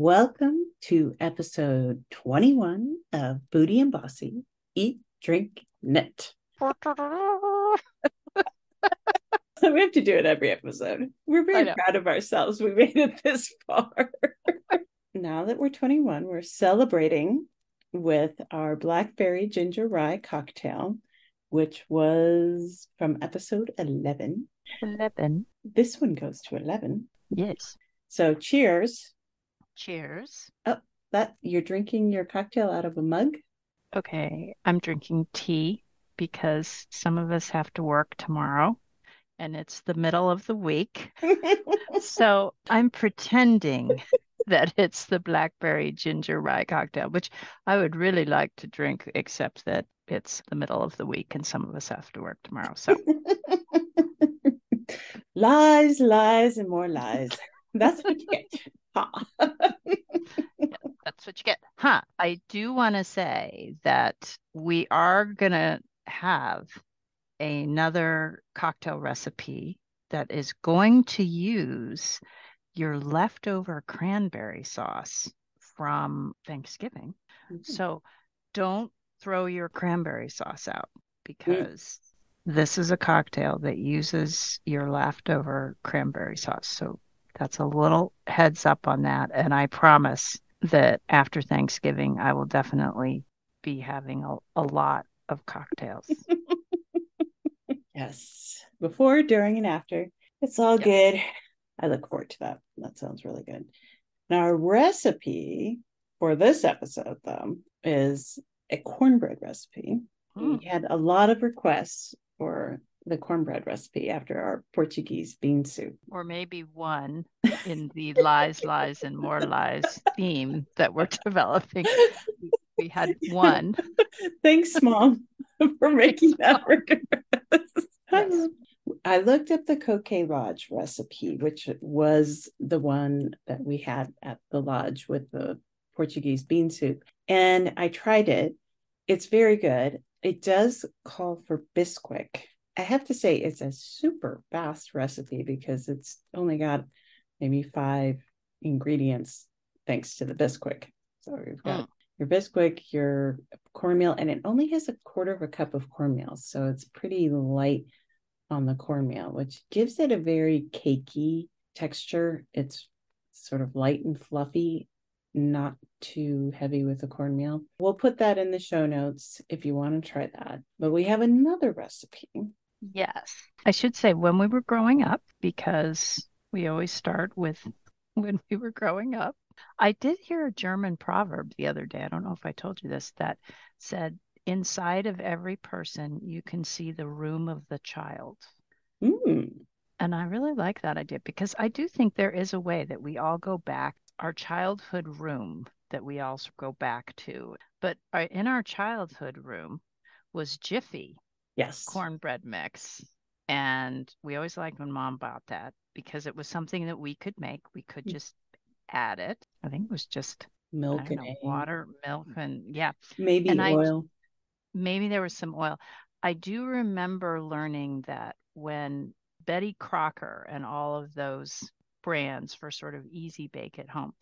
Welcome to episode 21 of Booty and Bossy Eat, Drink, Knit. we have to do it every episode. We're very proud of ourselves. We made it this far. now that we're 21, we're celebrating with our blackberry ginger rye cocktail, which was from episode 11. 11. This one goes to 11. Yes. So cheers. Cheers. Oh, that you're drinking your cocktail out of a mug? Okay. I'm drinking tea because some of us have to work tomorrow and it's the middle of the week. so I'm pretending that it's the blackberry ginger rye cocktail, which I would really like to drink, except that it's the middle of the week and some of us have to work tomorrow. So lies, lies, and more lies. That's what you get. Huh. that's what you get. Huh. I do want to say that we are going to have another cocktail recipe that is going to use your leftover cranberry sauce from Thanksgiving. Mm-hmm. So don't throw your cranberry sauce out because mm. this is a cocktail that uses your leftover cranberry sauce. So that's a little heads up on that. And I promise that after Thanksgiving, I will definitely be having a, a lot of cocktails. yes. Before, during, and after. It's all good. I look forward to that. That sounds really good. Now, our recipe for this episode, though, is a cornbread recipe. Mm. We had a lot of requests for the cornbread recipe after our Portuguese bean soup. Or maybe one in the lies, lies, and more lies theme that we're developing. We had one. Thanks, Mom, for making that request. Yes. I looked up the Kokee Lodge recipe, which was the one that we had at the lodge with the Portuguese bean soup. And I tried it. It's very good. It does call for Bisquick. I have to say, it's a super fast recipe because it's only got maybe five ingredients thanks to the Bisquick. So you've got mm. your Bisquick, your cornmeal, and it only has a quarter of a cup of cornmeal. So it's pretty light on the cornmeal, which gives it a very cakey texture. It's sort of light and fluffy, not too heavy with the cornmeal. We'll put that in the show notes if you want to try that. But we have another recipe. Yes. I should say when we were growing up, because we always start with when we were growing up. I did hear a German proverb the other day. I don't know if I told you this that said inside of every person, you can see the room of the child. Mm. And I really like that idea because I do think there is a way that we all go back, our childhood room that we all go back to. But uh, in our childhood room was Jiffy. Yes. Cornbread mix. And we always liked when mom bought that because it was something that we could make. We could mm. just add it. I think it was just milk and know, water, milk, and yeah. Maybe and oil. I, maybe there was some oil. I do remember learning that when Betty Crocker and all of those brands for sort of easy bake at home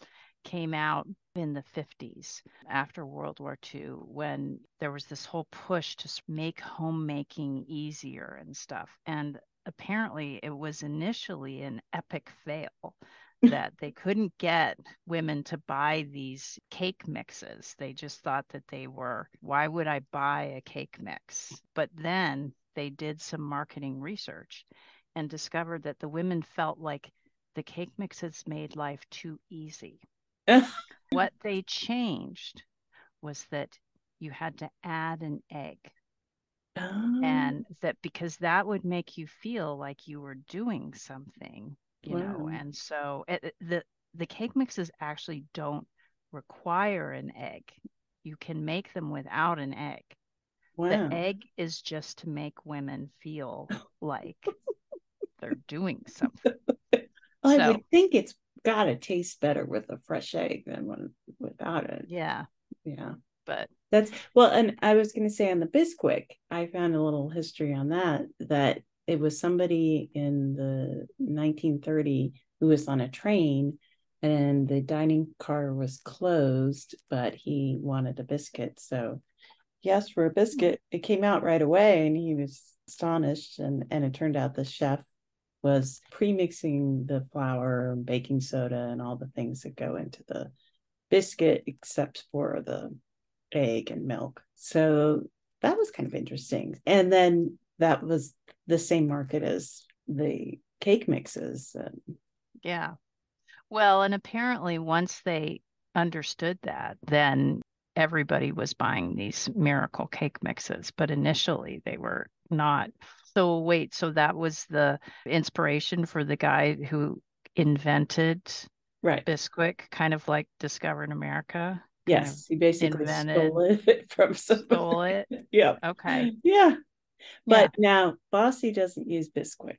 came out in the 50s after World War II when there was this whole push to make homemaking easier and stuff. And apparently it was initially an epic fail that they couldn't get women to buy these cake mixes. They just thought that they were, why would I buy a cake mix? But then they did some marketing research and discovered that the women felt like the cake mixes made life too easy. what they changed was that you had to add an egg. Oh. And that because that would make you feel like you were doing something you wow. know and so it, the the cake mixes actually don't require an egg you can make them without an egg wow. the egg is just to make women feel like they're doing something well, so, i would think it's got to taste better with a fresh egg than when without it yeah yeah but that's well and i was going to say on the bisquick i found a little history on that that it was somebody in the 1930 who was on a train and the dining car was closed, but he wanted a biscuit. So he asked for a biscuit. It came out right away and he was astonished. And, and it turned out the chef was pre-mixing the flour baking soda and all the things that go into the biscuit except for the egg and milk. So that was kind of interesting. And then that was the same market as the cake mixes. Yeah. Well, and apparently once they understood that, then everybody was buying these miracle cake mixes, but initially they were not. So wait, so that was the inspiration for the guy who invented right Bisquick, kind of like discovered America. Yes, he basically invented, stole it from somebody. Stole it. yeah. Okay. Yeah. But yeah. now Bossy doesn't use Bisquick.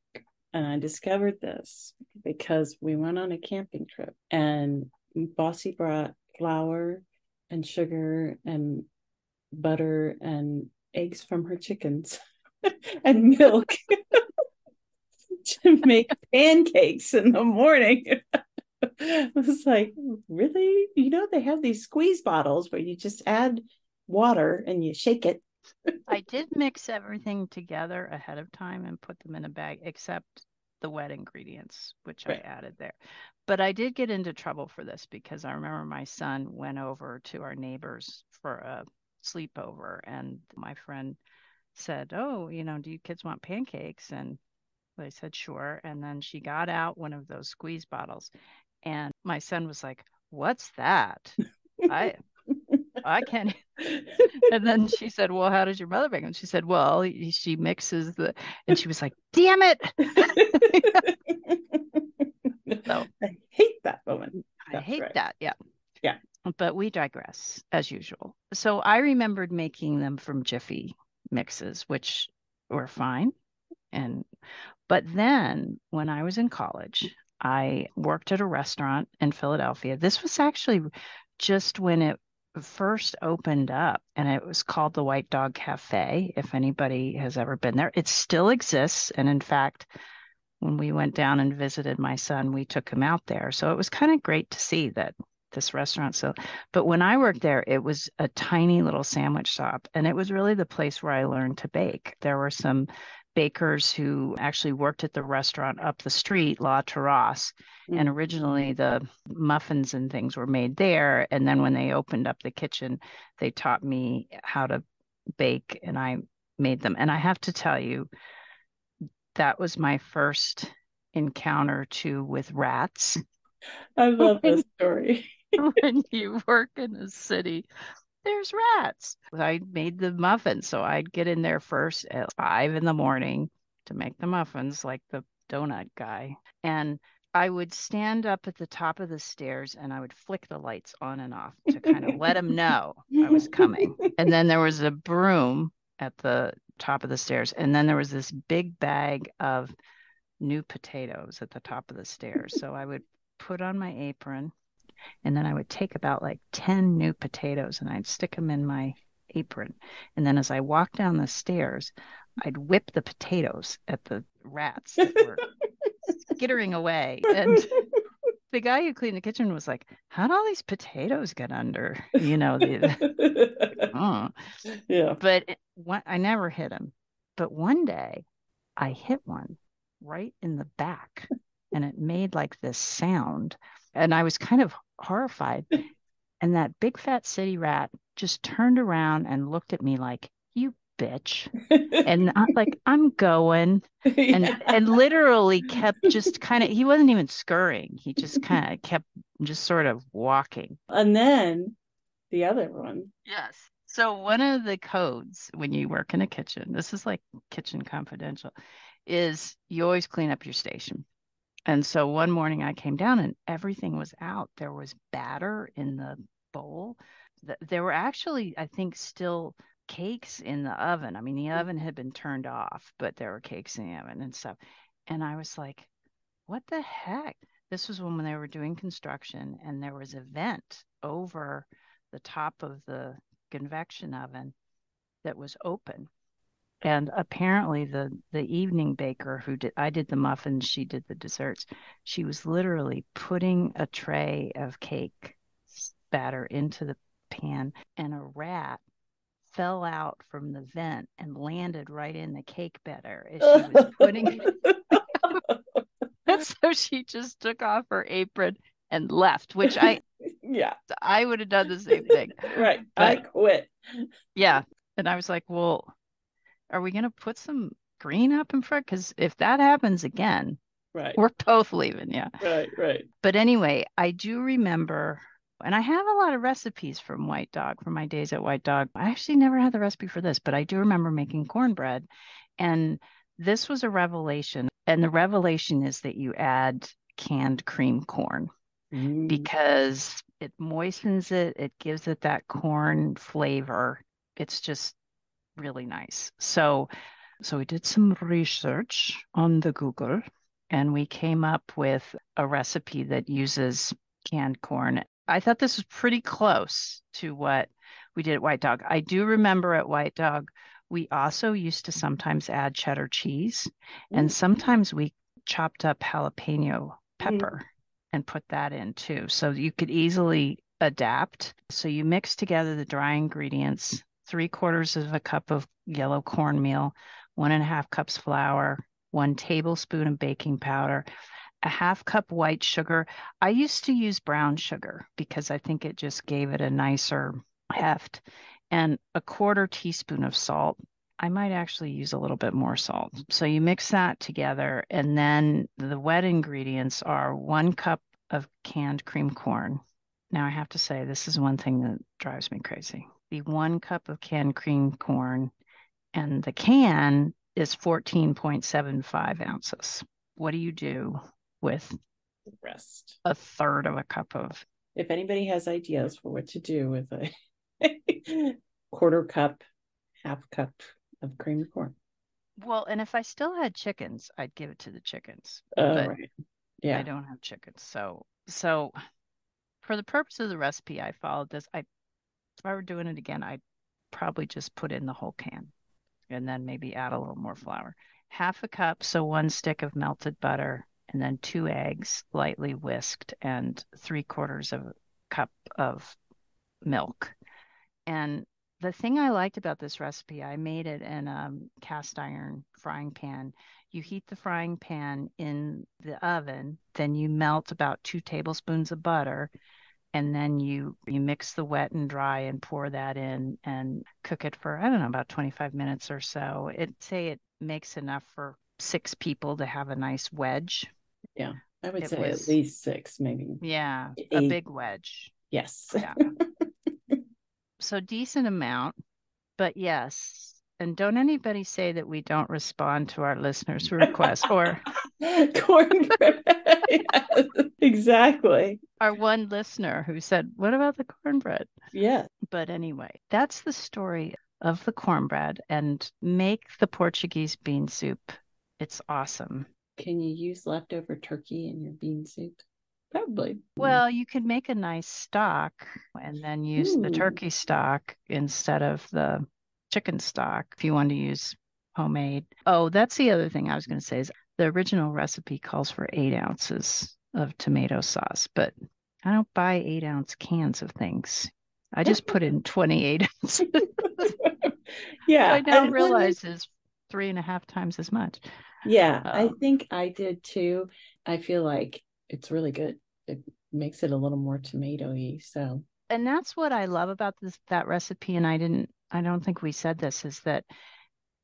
And I discovered this because we went on a camping trip and Bossy brought flour and sugar and butter and eggs from her chickens and milk to make pancakes in the morning. I was like, really? You know, they have these squeeze bottles where you just add water and you shake it. I did mix everything together ahead of time and put them in a bag, except the wet ingredients, which right. I added there. But I did get into trouble for this because I remember my son went over to our neighbors for a sleepover, and my friend said, Oh, you know, do you kids want pancakes? And they said, Sure. And then she got out one of those squeeze bottles, and my son was like, What's that? I I can't. and then she said, Well, how does your mother make them? She said, Well, she mixes the, and she was like, Damn it. so I hate that woman. I hate right. that. Yeah. Yeah. But we digress as usual. So I remembered making them from Jiffy mixes, which were fine. And, but then when I was in college, I worked at a restaurant in Philadelphia. This was actually just when it first opened up and it was called the White Dog Cafe. If anybody has ever been there, it still exists. And in fact, when we went down and visited my son, we took him out there. So it was kind of great to see that this restaurant. So, but when I worked there, it was a tiny little sandwich shop and it was really the place where I learned to bake. There were some bakers who actually worked at the restaurant up the street, La Terrasse. Mm-hmm. And originally the muffins and things were made there. And then when they opened up the kitchen, they taught me how to bake and I made them. And I have to tell you, that was my first encounter too with rats. I love this story. when you work in a city there's rats. I made the muffins. So I'd get in there first at five in the morning to make the muffins, like the donut guy. And I would stand up at the top of the stairs and I would flick the lights on and off to kind of let them know I was coming. And then there was a broom at the top of the stairs. And then there was this big bag of new potatoes at the top of the stairs. So I would put on my apron and then I would take about like 10 new potatoes and I'd stick them in my apron. And then as I walked down the stairs, I'd whip the potatoes at the rats that were skittering away. And the guy who cleaned the kitchen was like, How'd all these potatoes get under? You know, the, oh. yeah. But it, one, I never hit him. But one day I hit one right in the back and it made like this sound. And I was kind of horrified. And that big fat city rat just turned around and looked at me like, you bitch. and I'm like, I'm going. And yeah. and literally kept just kind of he wasn't even scurrying. He just kind of kept just sort of walking. And then the other one. Yes. So one of the codes when you work in a kitchen, this is like kitchen confidential, is you always clean up your station. And so one morning I came down and everything was out. There was batter in the bowl. There were actually, I think, still cakes in the oven. I mean, the mm. oven had been turned off, but there were cakes in the oven and stuff. And I was like, what the heck? This was when they were doing construction and there was a vent over the top of the convection oven that was open. And apparently the the evening baker who did I did the muffins, she did the desserts. She was literally putting a tray of cake batter into the pan and a rat fell out from the vent and landed right in the cake batter as she was putting it. and so she just took off her apron and left, which I yeah, I would have done the same thing. right. I quit. Yeah. And I was like, well, are we going to put some green up in front? Because if that happens again, right, we're both leaving. Yeah. Right, right. But anyway, I do remember, and I have a lot of recipes from White Dog from my days at White Dog. I actually never had the recipe for this, but I do remember making cornbread. And this was a revelation. And the revelation is that you add canned cream corn mm. because it moistens it, it gives it that corn flavor. It's just really nice. So so we did some research on the Google and we came up with a recipe that uses canned corn. I thought this was pretty close to what we did at White Dog. I do remember at White Dog, we also used to sometimes add cheddar cheese, and sometimes we chopped up jalapeno pepper mm. and put that in too. So you could easily adapt. So you mix together the dry ingredients, three quarters of a cup of yellow cornmeal, one and a half cups flour, one tablespoon of baking powder, a half cup white sugar. I used to use brown sugar because I think it just gave it a nicer heft, and a quarter teaspoon of salt. I might actually use a little bit more salt. So you mix that together, and then the wet ingredients are one cup of canned cream corn. Now, I have to say, this is one thing that drives me crazy. The one cup of canned cream corn, and the can is 14.75 ounces. What do you do with the rest? A third of a cup of. If anybody has ideas for what to do with a quarter cup, half cup of creamed corn. Well, and if I still had chickens, I'd give it to the chickens. Oh, but right. Yeah. I don't have chickens. So, so for the purpose of the recipe, I followed this. I, if I were doing it again, I'd probably just put in the whole can and then maybe add a little more flour. Half a cup, so one stick of melted butter, and then two eggs lightly whisked, and three quarters of a cup of milk. And the thing I liked about this recipe, I made it in a cast iron frying pan. You heat the frying pan in the oven, then you melt about two tablespoons of butter, and then you you mix the wet and dry and pour that in and cook it for I don't know about 25 minutes or so. It say it makes enough for six people to have a nice wedge. Yeah, I would it say was, at least six, maybe. Yeah, Eight. a big wedge. Yes. Yeah. so decent amount, but yes. And don't anybody say that we don't respond to our listeners' requests or cornbread. yes, exactly. Our one listener who said, What about the cornbread? Yeah. But anyway, that's the story of the cornbread and make the Portuguese bean soup. It's awesome. Can you use leftover turkey in your bean soup? Probably. Well, you could make a nice stock and then use Ooh. the turkey stock instead of the chicken stock if you want to use homemade. Oh, that's the other thing I was going to say is the original recipe calls for eight ounces of tomato sauce, but I don't buy eight ounce cans of things. I just put in 28 ounces. yeah. I now realize is three and a half times as much. Yeah, um, I think I did too. I feel like it's really good. It makes it a little more tomatoey. So, and that's what I love about this that recipe. And I didn't, I don't think we said this is that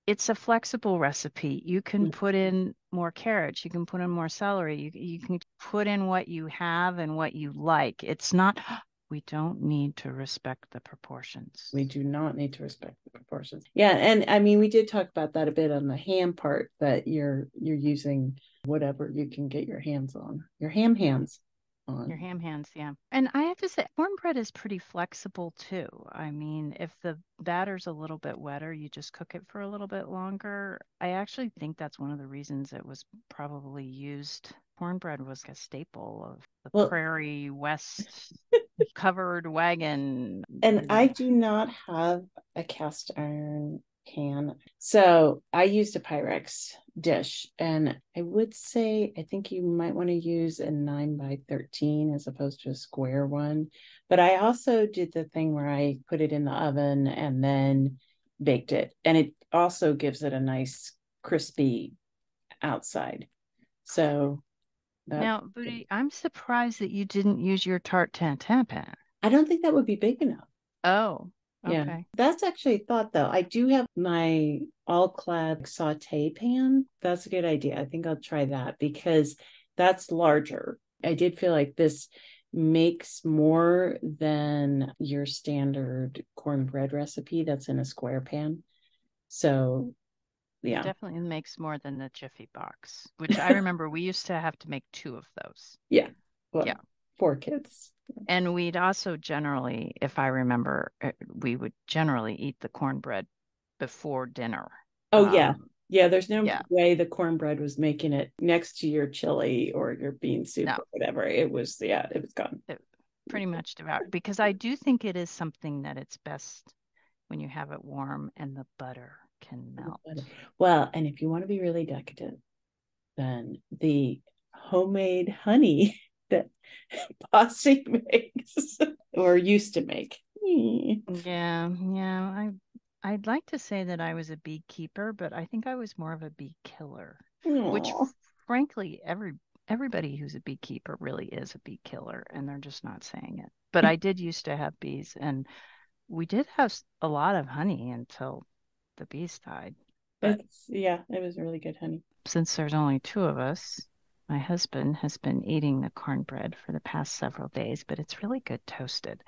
it's a flexible recipe. You can mm-hmm. put in more carrots, you can put in more celery, you you can put in what you have and what you like. It's not we don't need to respect the proportions. We do not need to respect the proportions. Yeah, and I mean we did talk about that a bit on the ham part that you're you're using whatever you can get your hands on. Your ham hands on. Your ham hands, yeah. And I have to say, cornbread is pretty flexible too. I mean, if the batter's a little bit wetter, you just cook it for a little bit longer. I actually think that's one of the reasons it was probably used. Cornbread was a staple of the well, prairie west covered wagon. And I do not have a cast iron can. So I used a Pyrex dish, and I would say I think you might want to use a nine by 13 as opposed to a square one. But I also did the thing where I put it in the oven and then baked it, and it also gives it a nice crispy outside. So now, Booty, I'm surprised that you didn't use your tarte tatin pan. I don't think that would be big enough. Oh, Okay. Yeah, that's actually a thought though. I do have my all clad saute pan. That's a good idea. I think I'll try that because that's larger. I did feel like this makes more than your standard cornbread recipe that's in a square pan. So, yeah. It definitely makes more than the Jiffy box, which I remember we used to have to make two of those. Yeah. Well, yeah. Four kids. And we'd also generally, if I remember, uh, we would generally eat the cornbread before dinner. Oh, um, yeah. Yeah, there's no yeah. way the cornbread was making it next to your chili or your bean soup no. or whatever. It was, yeah, it was gone. It pretty much devoured because I do think it is something that it's best when you have it warm and the butter can melt. Well, and if you want to be really decadent, then the homemade honey that Bossy makes or used to make. Yeah, yeah. I I'd like to say that I was a beekeeper, but I think I was more of a bee killer. Aww. Which frankly, every everybody who's a beekeeper really is a bee killer and they're just not saying it. But I did used to have bees and we did have a lot of honey until the bees died. But it's, yeah, it was really good honey. Since there's only two of us, my husband has been eating the cornbread for the past several days, but it's really good toasted.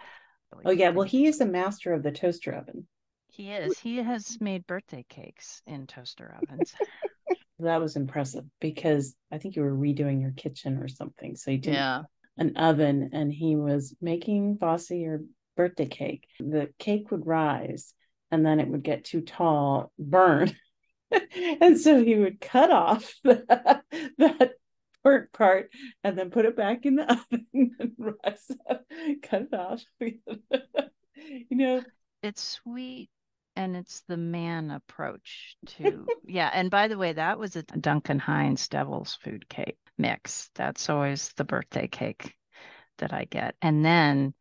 Really oh, yeah. Well, he is a master of the toaster oven. He is. He has made birthday cakes in toaster ovens. that was impressive because I think you were redoing your kitchen or something. So he did yeah. an oven and he was making Bossy your birthday cake. The cake would rise and then it would get too tall, burn. and so he would cut off that, that burnt part and then put it back in the oven and rise up, cut it off. you know, it's sweet and it's the man approach to yeah and by the way that was a duncan hines devil's food cake mix. That's always the birthday cake that i get. And then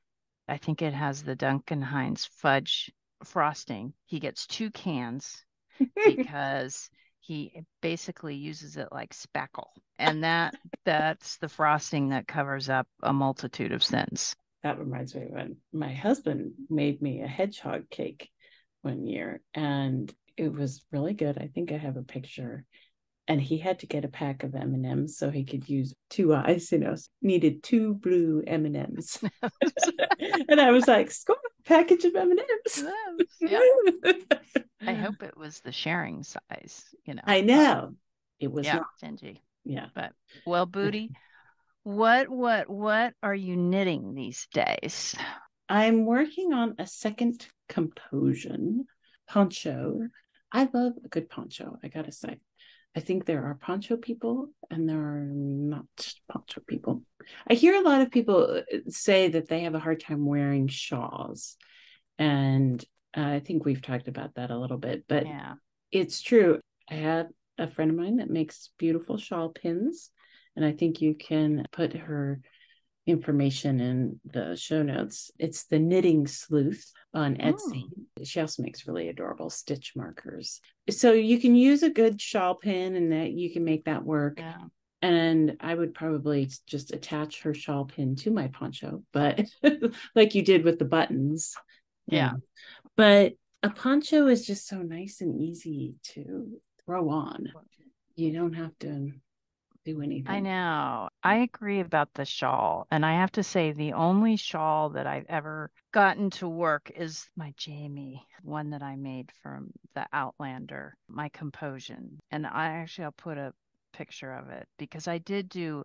i think it has the duncan hines fudge frosting. He gets two cans because he basically uses it like spackle and that that's the frosting that covers up a multitude of sins. That reminds me when my husband made me a hedgehog cake one year and it was really good. I think i have a picture. And he had to get a pack of m&ms so he could use two eyes you know needed two blue m&ms and i was like score package of m&ms yeah. i hope it was the sharing size you know. I know. It was yeah, not stingy. Yeah. But well booty what what what are you knitting these days? I'm working on a second composition poncho. I love a good poncho i gotta say I think there are poncho people and there are not poncho people. I hear a lot of people uh, say that they have a hard time wearing shawls. And uh, I think we've talked about that a little bit, but yeah. it's true. I have a friend of mine that makes beautiful shawl pins, and I think you can put her information in the show notes. It's the Knitting Sleuth on Etsy. Oh. She also makes really adorable stitch markers. So you can use a good shawl pin and that you can make that work. Yeah. And I would probably just attach her shawl pin to my poncho, but like you did with the buttons. Yeah. But a poncho is just so nice and easy to throw on. You don't have to do anything. I know. I mm. agree about the shawl. And I have to say, the only shawl that I've ever gotten to work is my Jamie, one that I made from the Outlander, my Composition. And I actually, I'll put a picture of it because I did do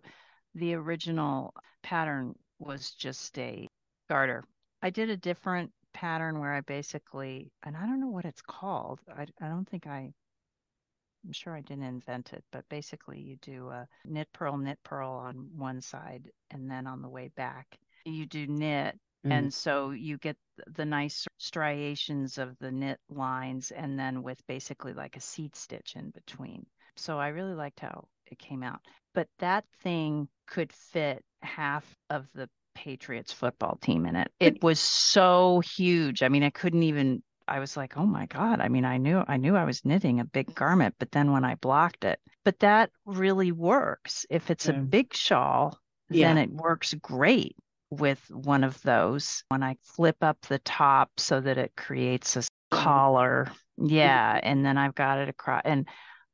the original pattern was just a garter. I did a different pattern where I basically, and I don't know what it's called. I, I don't think I I'm sure I didn't invent it, but basically you do a knit purl, knit purl on one side, and then on the way back, you do knit Mm. And so you get the nice striations of the knit lines and then with basically like a seed stitch in between. So I really liked how it came out. But that thing could fit half of the Patriots football team in it. It was so huge. I mean, I couldn't even I was like, "Oh my god." I mean, I knew I knew I was knitting a big garment, but then when I blocked it. But that really works. If it's a big shawl, yeah. then it works great with one of those when I flip up the top so that it creates a collar. Yeah. And then I've got it across. And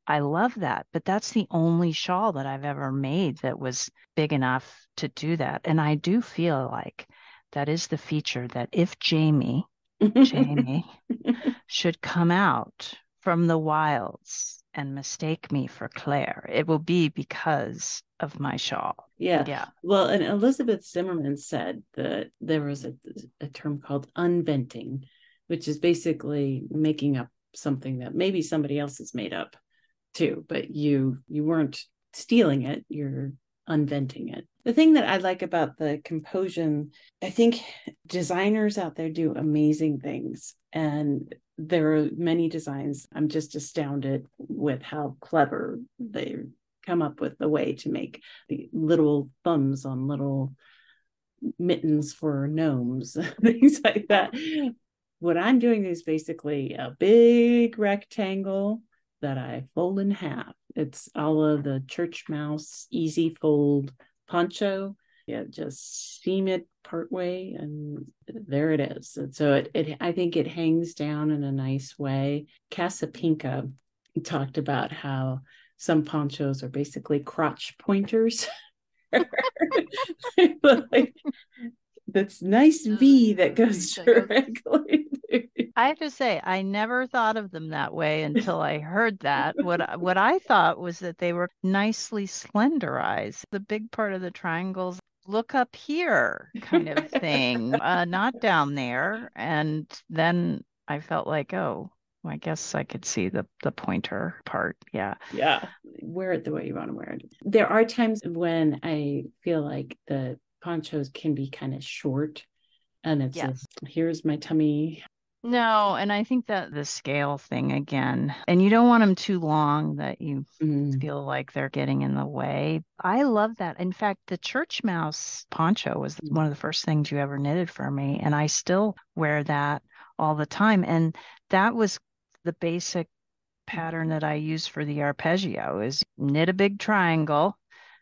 I love that. But that's the only shawl that I've ever made that was big enough to do that. And I do feel like that is the feature that if Jamie, Jamie should come out from the wilds and mistake me for Claire, it will be because of my shawl. Yeah. Yeah. Well, and Elizabeth Zimmermann said that there was a, a term called unventing, which is basically making up something that maybe somebody else has made up too, but you you weren't stealing it, you're unventing it. The thing that I like about the composition, I think designers out there do amazing things. And there are many designs. I'm just astounded with how clever they come up with a way to make the little thumbs on little mittens for gnomes, things like that. What I'm doing is basically a big rectangle that I fold in half. It's all of the church mouse easy fold poncho. Yeah, just seam it part way and there it is. And so it, it I think it hangs down in a nice way. Casapinka talked about how some ponchos are basically crotch pointers. like, that's nice V that goes directly. I have to say, I never thought of them that way until I heard that. What what I thought was that they were nicely slenderized. The big part of the triangles look up here kind of thing, uh, not down there. And then I felt like, oh, I guess I could see the the pointer part. Yeah. Yeah. Wear it the way you want to wear it. There are times when I feel like the ponchos can be kind of short and it's yes. a, here's my tummy. No, and I think that the scale thing again, and you don't want them too long that you mm. feel like they're getting in the way. I love that. In fact, the church mouse poncho was one of the first things you ever knitted for me, and I still wear that all the time. And that was the basic pattern that I use for the arpeggio is knit a big triangle.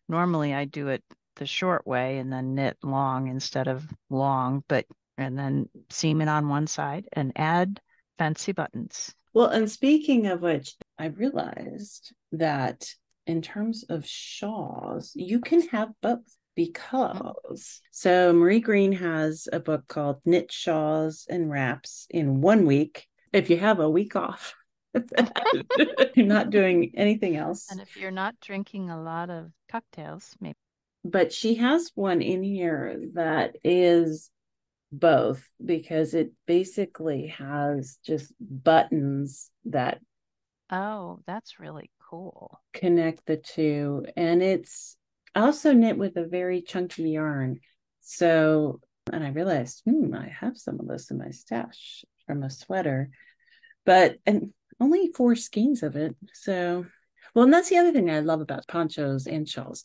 Normally I do it the short way and then knit long instead of long, but and then seam it on one side and add fancy buttons. Well, and speaking of which, I realized that in terms of shawls, you can have both because so Marie Green has a book called Knit Shawls and Wraps in one week if you have a week off, you're not doing anything else. And if you're not drinking a lot of cocktails, maybe. But she has one in here that is both because it basically has just buttons that oh that's really cool connect the two and it's also knit with a very chunky yarn so and i realized hmm i have some of this in my stash from a sweater but and only four skeins of it. So, well, and that's the other thing I love about ponchos and shawls.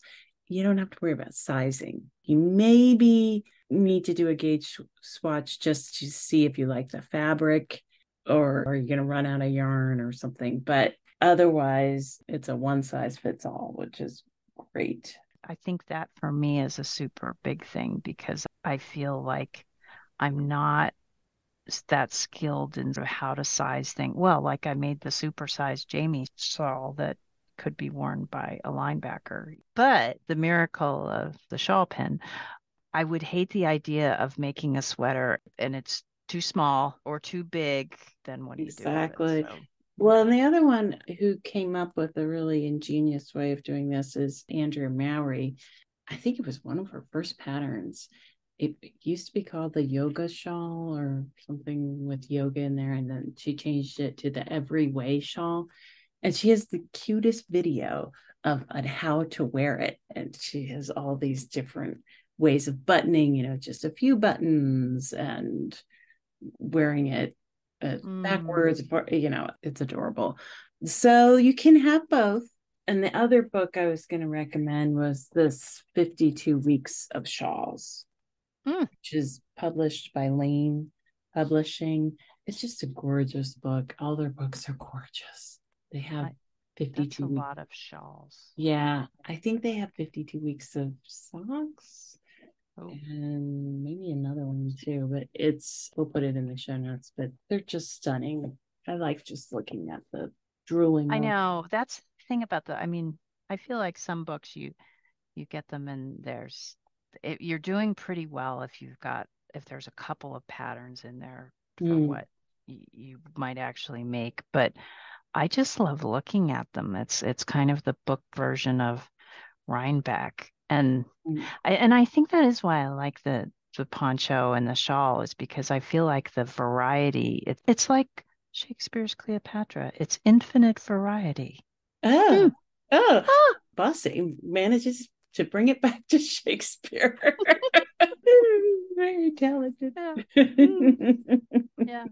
You don't have to worry about sizing. You maybe need to do a gauge swatch just to see if you like the fabric or are you going to run out of yarn or something. But otherwise, it's a one size fits all, which is great. I think that for me is a super big thing because I feel like I'm not that skilled in how to size things. Well, like I made the super supersized Jamie shawl that could be worn by a linebacker. But the miracle of the shawl pin, I would hate the idea of making a sweater and it's too small or too big. Then what do you exactly. do? Exactly. Well, and the other one who came up with a really ingenious way of doing this is Andrea Mowry. I think it was one of her first patterns it used to be called the yoga shawl or something with yoga in there and then she changed it to the every way shawl and she has the cutest video of on how to wear it and she has all these different ways of buttoning, you know, just a few buttons and wearing it uh, mm. backwards. You know, it's adorable. So you can have both. And the other book I was going to recommend was this 52 Weeks of Shawls, mm. which is published by Laine Publishing. It's just a gorgeous book. All their books are gorgeous. They have 52 That's a lot of shawls. Yeah. I think they have 52 weeks of socks. Oh. And maybe another one too, but it's we'll put it in the show notes. But they're just stunning. I like just looking at the drooling. I know that's the thing about the. I mean, I feel like some books you you get them and there's it, you're doing pretty well if you've got if there's a couple of patterns in there for mm. what you might actually make. But I just love looking at them. It's it's kind of the book version of Rhinebeck, and mm. I, and I think that is why I like the the poncho and the shawl is because I feel like the variety. It, it's like Shakespeare's Cleopatra. It's infinite variety. Oh, mm. oh, ah. Bossy manages to bring it back to Shakespeare. Very talented. Yeah. Mm. yeah.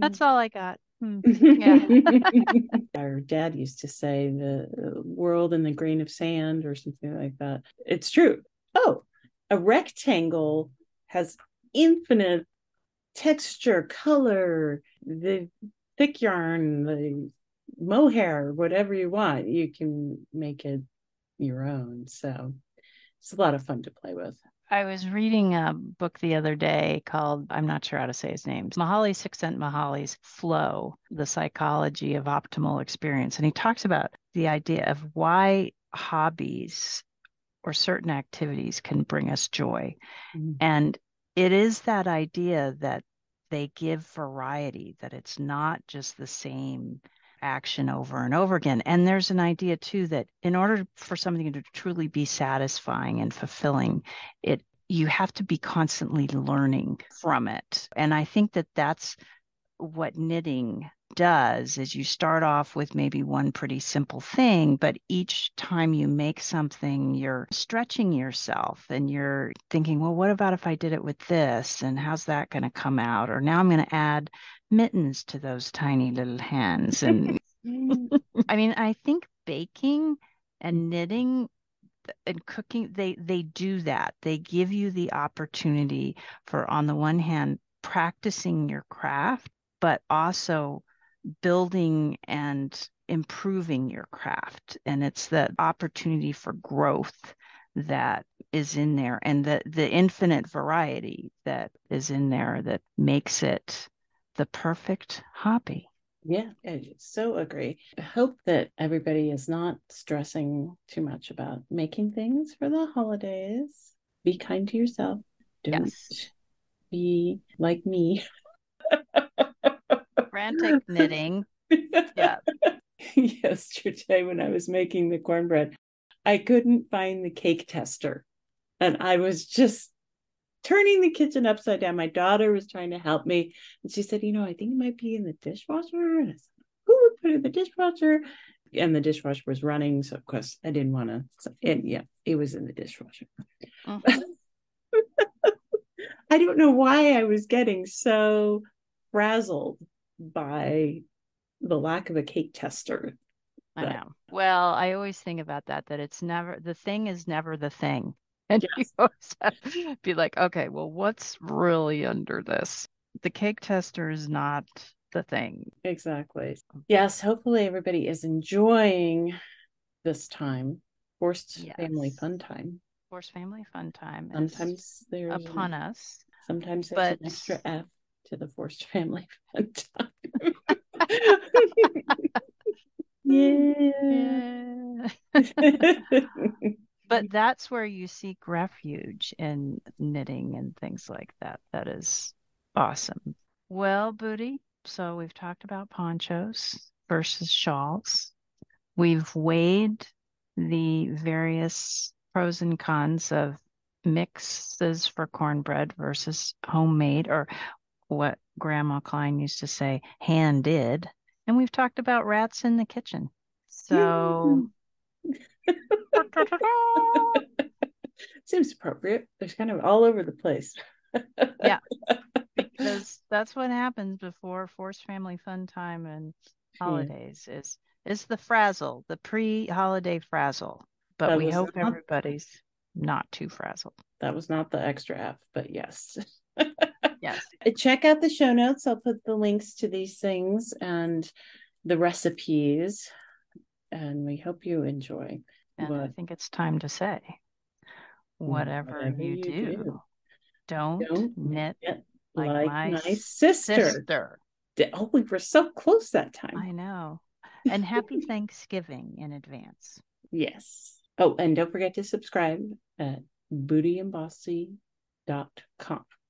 That's all I got. Hmm. Yeah. Our dad used to say the world in the grain of sand or something like that. It's true. Oh, a rectangle has infinite texture, color, the thick yarn, the mohair, whatever you want, you can make it your own. So it's a lot of fun to play with. I was reading a book the other day called, I'm not sure how to say his name, Mihaly Mahali's Flow, the psychology of optimal experience. And he talks about the idea of why hobbies or certain activities can bring us joy. Mm-hmm. And it is that idea that they give variety, that it's not just the same action over and over again. And there's an idea too that in order for something to truly be satisfying and fulfilling, it you have to be constantly learning from it. And I think that that's what knitting does is you start off with maybe one pretty simple thing but each time you make something you're stretching yourself and you're thinking well what about if i did it with this and how's that going to come out or now i'm going to add mittens to those tiny little hands and mm. i mean i think baking and knitting and cooking they they do that. They give you the opportunity for on the one hand practicing your craft but also building and improving your craft. And it's the opportunity for growth that is in there and the the infinite variety that is in there that makes it the perfect hobby yeah i so agree i hope that everybody is not stressing too much about making things for the holidays be kind to yourself don't yes. be like me frantic knitting. Yeah. Yesterday, when I was making the cornbread, I couldn't find the cake tester. And I was just turning the kitchen upside down. My daughter was trying to help me. And she said, You know, I think it might be in the dishwasher. And I said, Who would put it in the dishwasher? And the dishwasher was running. So, of course, I didn't want to. And yeah, it was in the dishwasher. Uh-huh. I don't know why I was getting so frazzled by the lack of a cake tester. I know. Well, I always think about that, that it's never, the thing is never the thing. And yes. you always have to be like, okay, well, what's really under this? The cake tester is not the thing. Exactly. Yes. Hopefully everybody is enjoying this time. Forced yes. family fun time. Forced family fun time. Sometimes there's upon us. Sometimes there's but... an extra F to the forced family fun time. yeah. But mm-hmm. that's where you seek refuge in knitting and things like that. That is awesome. Well, Booty, so we've talked about ponchos versus shawls. We've weighed the various pros and cons of mixes for cornbread versus homemade or what Grandma Klein used to say, hand did. And we've talked about rats in the kitchen. So seems appropriate. There's kind of all over the place. yeah, because that's what happens before forced family fun time and hmm. holidays yeah. is is the frazzle, the pre-holiday frazzle. But that we hope not, everybody's not too frazzled. That was not the extra F, but yes. yes. Uh, check out the show notes. I'll put the links to these things and the recipes. And we hope you enjoy. And what, I think it's time to say mm, whatever, whatever you, you do, do, don't, don't knit like, like my, my, sister. sister. Oh, we were so close that time. I know. And happy Thanksgiving in advance. Yes. Oh, and don't forget to subscribe at bootyandbossy.com.